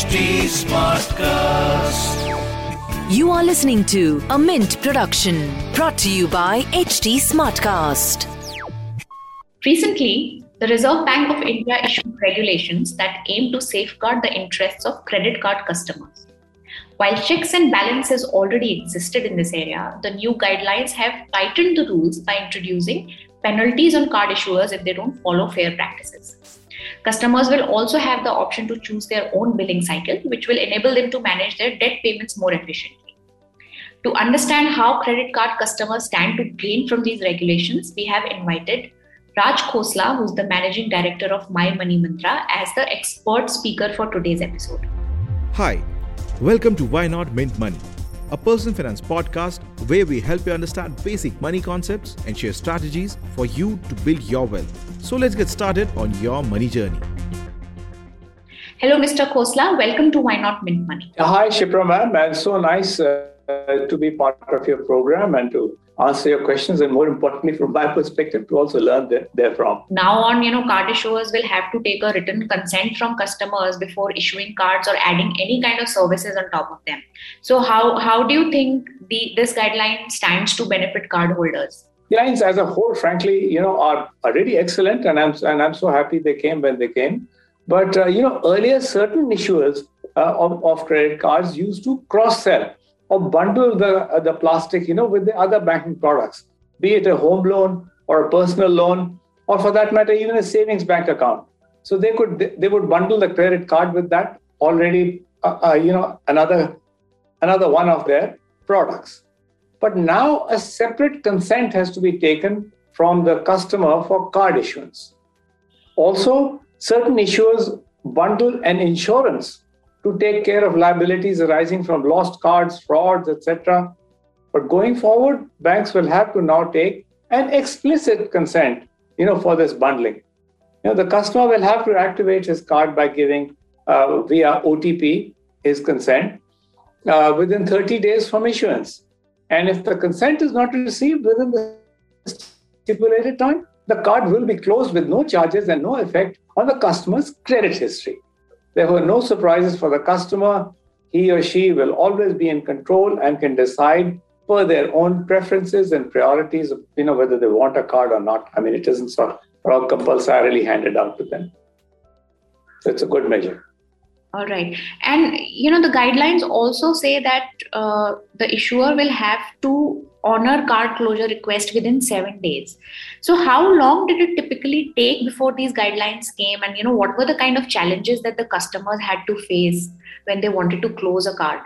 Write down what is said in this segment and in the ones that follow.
HT Smartcast. You are listening to a Mint production brought to you by HT Smartcast. Recently, the Reserve Bank of India issued regulations that aim to safeguard the interests of credit card customers. While checks and balances already existed in this area, the new guidelines have tightened the rules by introducing penalties on card issuers if they don't follow fair practices. Customers will also have the option to choose their own billing cycle, which will enable them to manage their debt payments more efficiently. To understand how credit card customers stand to gain from these regulations, we have invited Raj Khosla, who's the managing director of My Money Mantra, as the expert speaker for today's episode. Hi, welcome to Why Not Mint Money, a personal finance podcast where we help you understand basic money concepts and share strategies for you to build your wealth. So let's get started on your money journey. Hello, Mr. Khosla. Welcome to Why Not Mint Money. Hi, Shipra ma'am. And so nice uh, to be part of your program and to answer your questions and more importantly from my perspective to also learn there, therefrom Now on, you know, card issuers will have to take a written consent from customers before issuing cards or adding any kind of services on top of them. So how how do you think the this guideline stands to benefit cardholders? the lines as a whole frankly you know are, already excellent and i'm and i'm so happy they came when they came but uh, you know earlier certain issuers uh, of, of credit cards used to cross sell or bundle the uh, the plastic you know with the other banking products be it a home loan or a personal loan or for that matter even a savings bank account so they could they would bundle the credit card with that already uh, uh, you know another another one of their products but now a separate consent has to be taken from the customer for card issuance. Also, certain issuers bundle an insurance to take care of liabilities arising from lost cards, frauds, etc. But going forward, banks will have to now take an explicit consent, you know, for this bundling. You know, the customer will have to activate his card by giving uh, via OTP his consent uh, within 30 days from issuance. And if the consent is not received within the stipulated time, the card will be closed with no charges and no effect on the customer's credit history. Therefore, no surprises for the customer. He or she will always be in control and can decide per their own preferences and priorities, you know, whether they want a card or not. I mean, it isn't sort of compulsorily handed out to them. So it's a good measure. All right. And, you know, the guidelines also say that uh, the issuer will have to honor card closure request within seven days. So, how long did it typically take before these guidelines came? And, you know, what were the kind of challenges that the customers had to face when they wanted to close a card?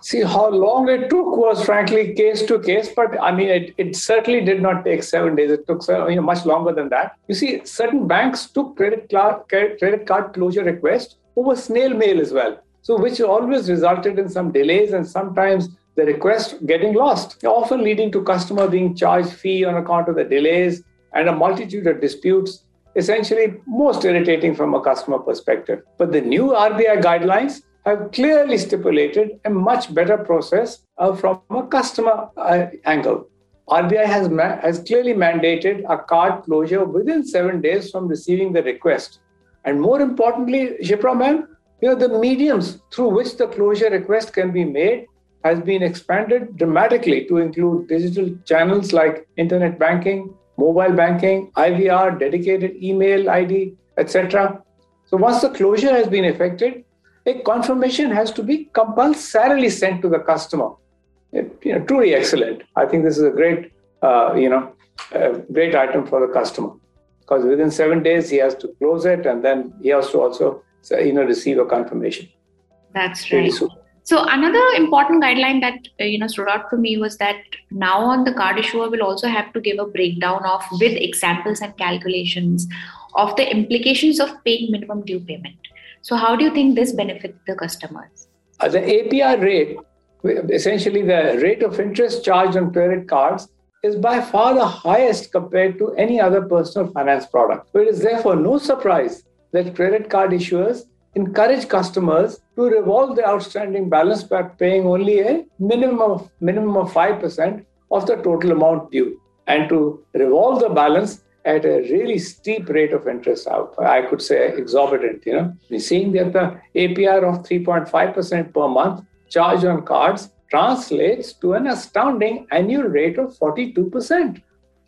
See, how long it took was frankly case to case, but I mean, it, it certainly did not take seven days. It took you know, much longer than that. You see, certain banks took credit card, credit card closure request over snail mail as well. So, which always resulted in some delays and sometimes the request getting lost, often leading to customer being charged fee on account of the delays and a multitude of disputes, essentially most irritating from a customer perspective. But the new RBI guidelines have clearly stipulated a much better process uh, from a customer uh, angle. RBI has, ma- has clearly mandated a card closure within seven days from receiving the request. And more importantly, Shipra ma'am, you know, the mediums through which the closure request can be made has been expanded dramatically to include digital channels like internet banking, mobile banking, IVR, dedicated email ID, etc. So once the closure has been effected, a confirmation has to be compulsorily sent to the customer. It, you know, truly excellent. I think this is a great, uh, you know, great item for the customer because within seven days he has to close it and then he has to also you know receive a confirmation that's right so another important guideline that uh, you know stood out for me was that now on the card issuer will also have to give a breakdown of with examples and calculations of the implications of paying minimum due payment so how do you think this benefits the customers uh, the apr rate essentially the rate of interest charged on credit cards is by far the highest compared to any other personal finance product. So it is therefore no surprise that credit card issuers encourage customers to revolve the outstanding balance by paying only a minimum of minimum of 5% of the total amount due. And to revolve the balance, at a really steep rate of interest. I could say exorbitant. You know, we're seeing that the APR of 3.5% per month charged on cards translates to an astounding annual rate of 42%.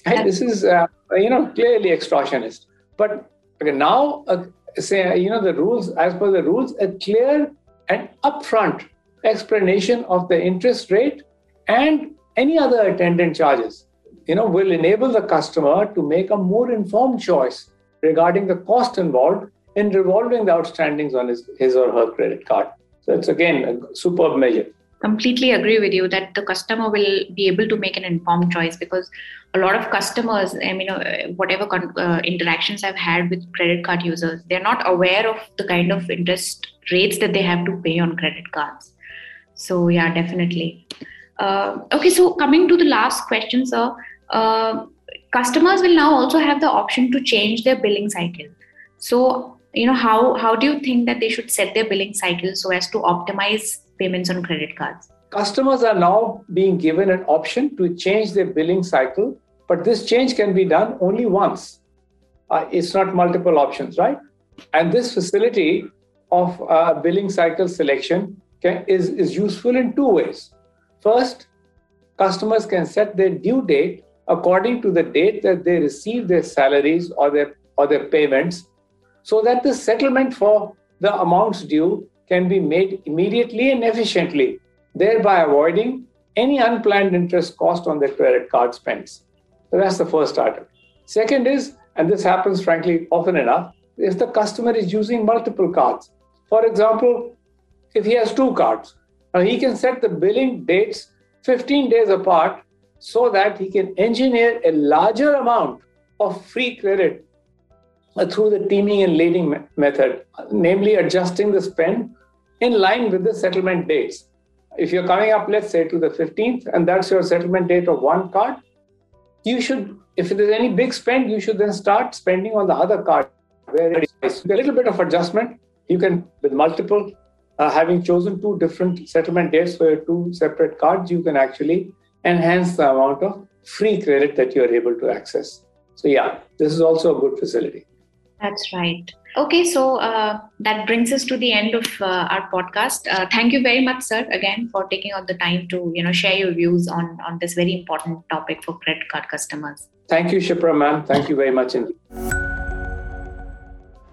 And this is, uh, you know, clearly extortionist. But okay, now, uh, say, you know, the rules, as per the rules, a clear and upfront explanation of the interest rate and any other attendant charges you know, will enable the customer to make a more informed choice regarding the cost involved in revolving the outstandings on his, his or her credit card. So it's again a superb measure. Completely agree with you that the customer will be able to make an informed choice because a lot of customers, I mean, uh, whatever con- uh, interactions I've had with credit card users, they're not aware of the kind of interest rates that they have to pay on credit cards. So, yeah, definitely. Uh, okay, so coming to the last question, sir uh, customers will now also have the option to change their billing cycle. So, you know, how how do you think that they should set their billing cycle so as to optimize payments on credit cards? Customers are now being given an option to change their billing cycle, but this change can be done only once. Uh, it's not multiple options, right? And this facility of uh, billing cycle selection can, is, is useful in two ways. First, customers can set their due date according to the date that they receive their salaries or their or their payments so that the settlement for the amounts due can be made immediately and efficiently thereby avoiding any unplanned interest cost on their credit card spends. So that's the first item. Second is and this happens frankly often enough if the customer is using multiple cards. For example if he has two cards now he can set the billing dates 15 days apart so that he can engineer a larger amount of free credit through the teeming and lading method, namely adjusting the spend in line with the settlement dates. If you're coming up, let's say, to the 15th, and that's your settlement date of one card, you should, if there's any big spend, you should then start spending on the other card. Where it is a little bit of adjustment, you can, with multiple, uh, having chosen two different settlement dates for two separate cards, you can actually enhance the amount of free credit that you're able to access. So, yeah, this is also a good facility. That's right. Okay, so uh, that brings us to the end of uh, our podcast. Uh, thank you very much, sir, again for taking out the time to you know share your views on on this very important topic for credit card customers. Thank you, Shipra, ma'am. Thank you very much indeed.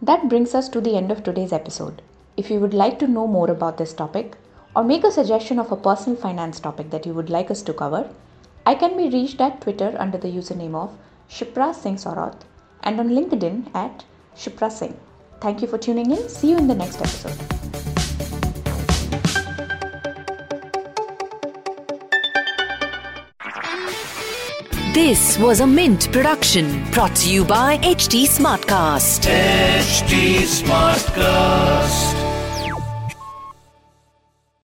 That brings us to the end of today's episode. If you would like to know more about this topic, or make a suggestion of a personal finance topic that you would like us to cover, I can be reached at Twitter under the username of Shipra Singh Saurath and on LinkedIn at Shipra Singh. Thank you for tuning in. See you in the next episode. This was a Mint production brought to you by HT Smartcast. HT Smartcast.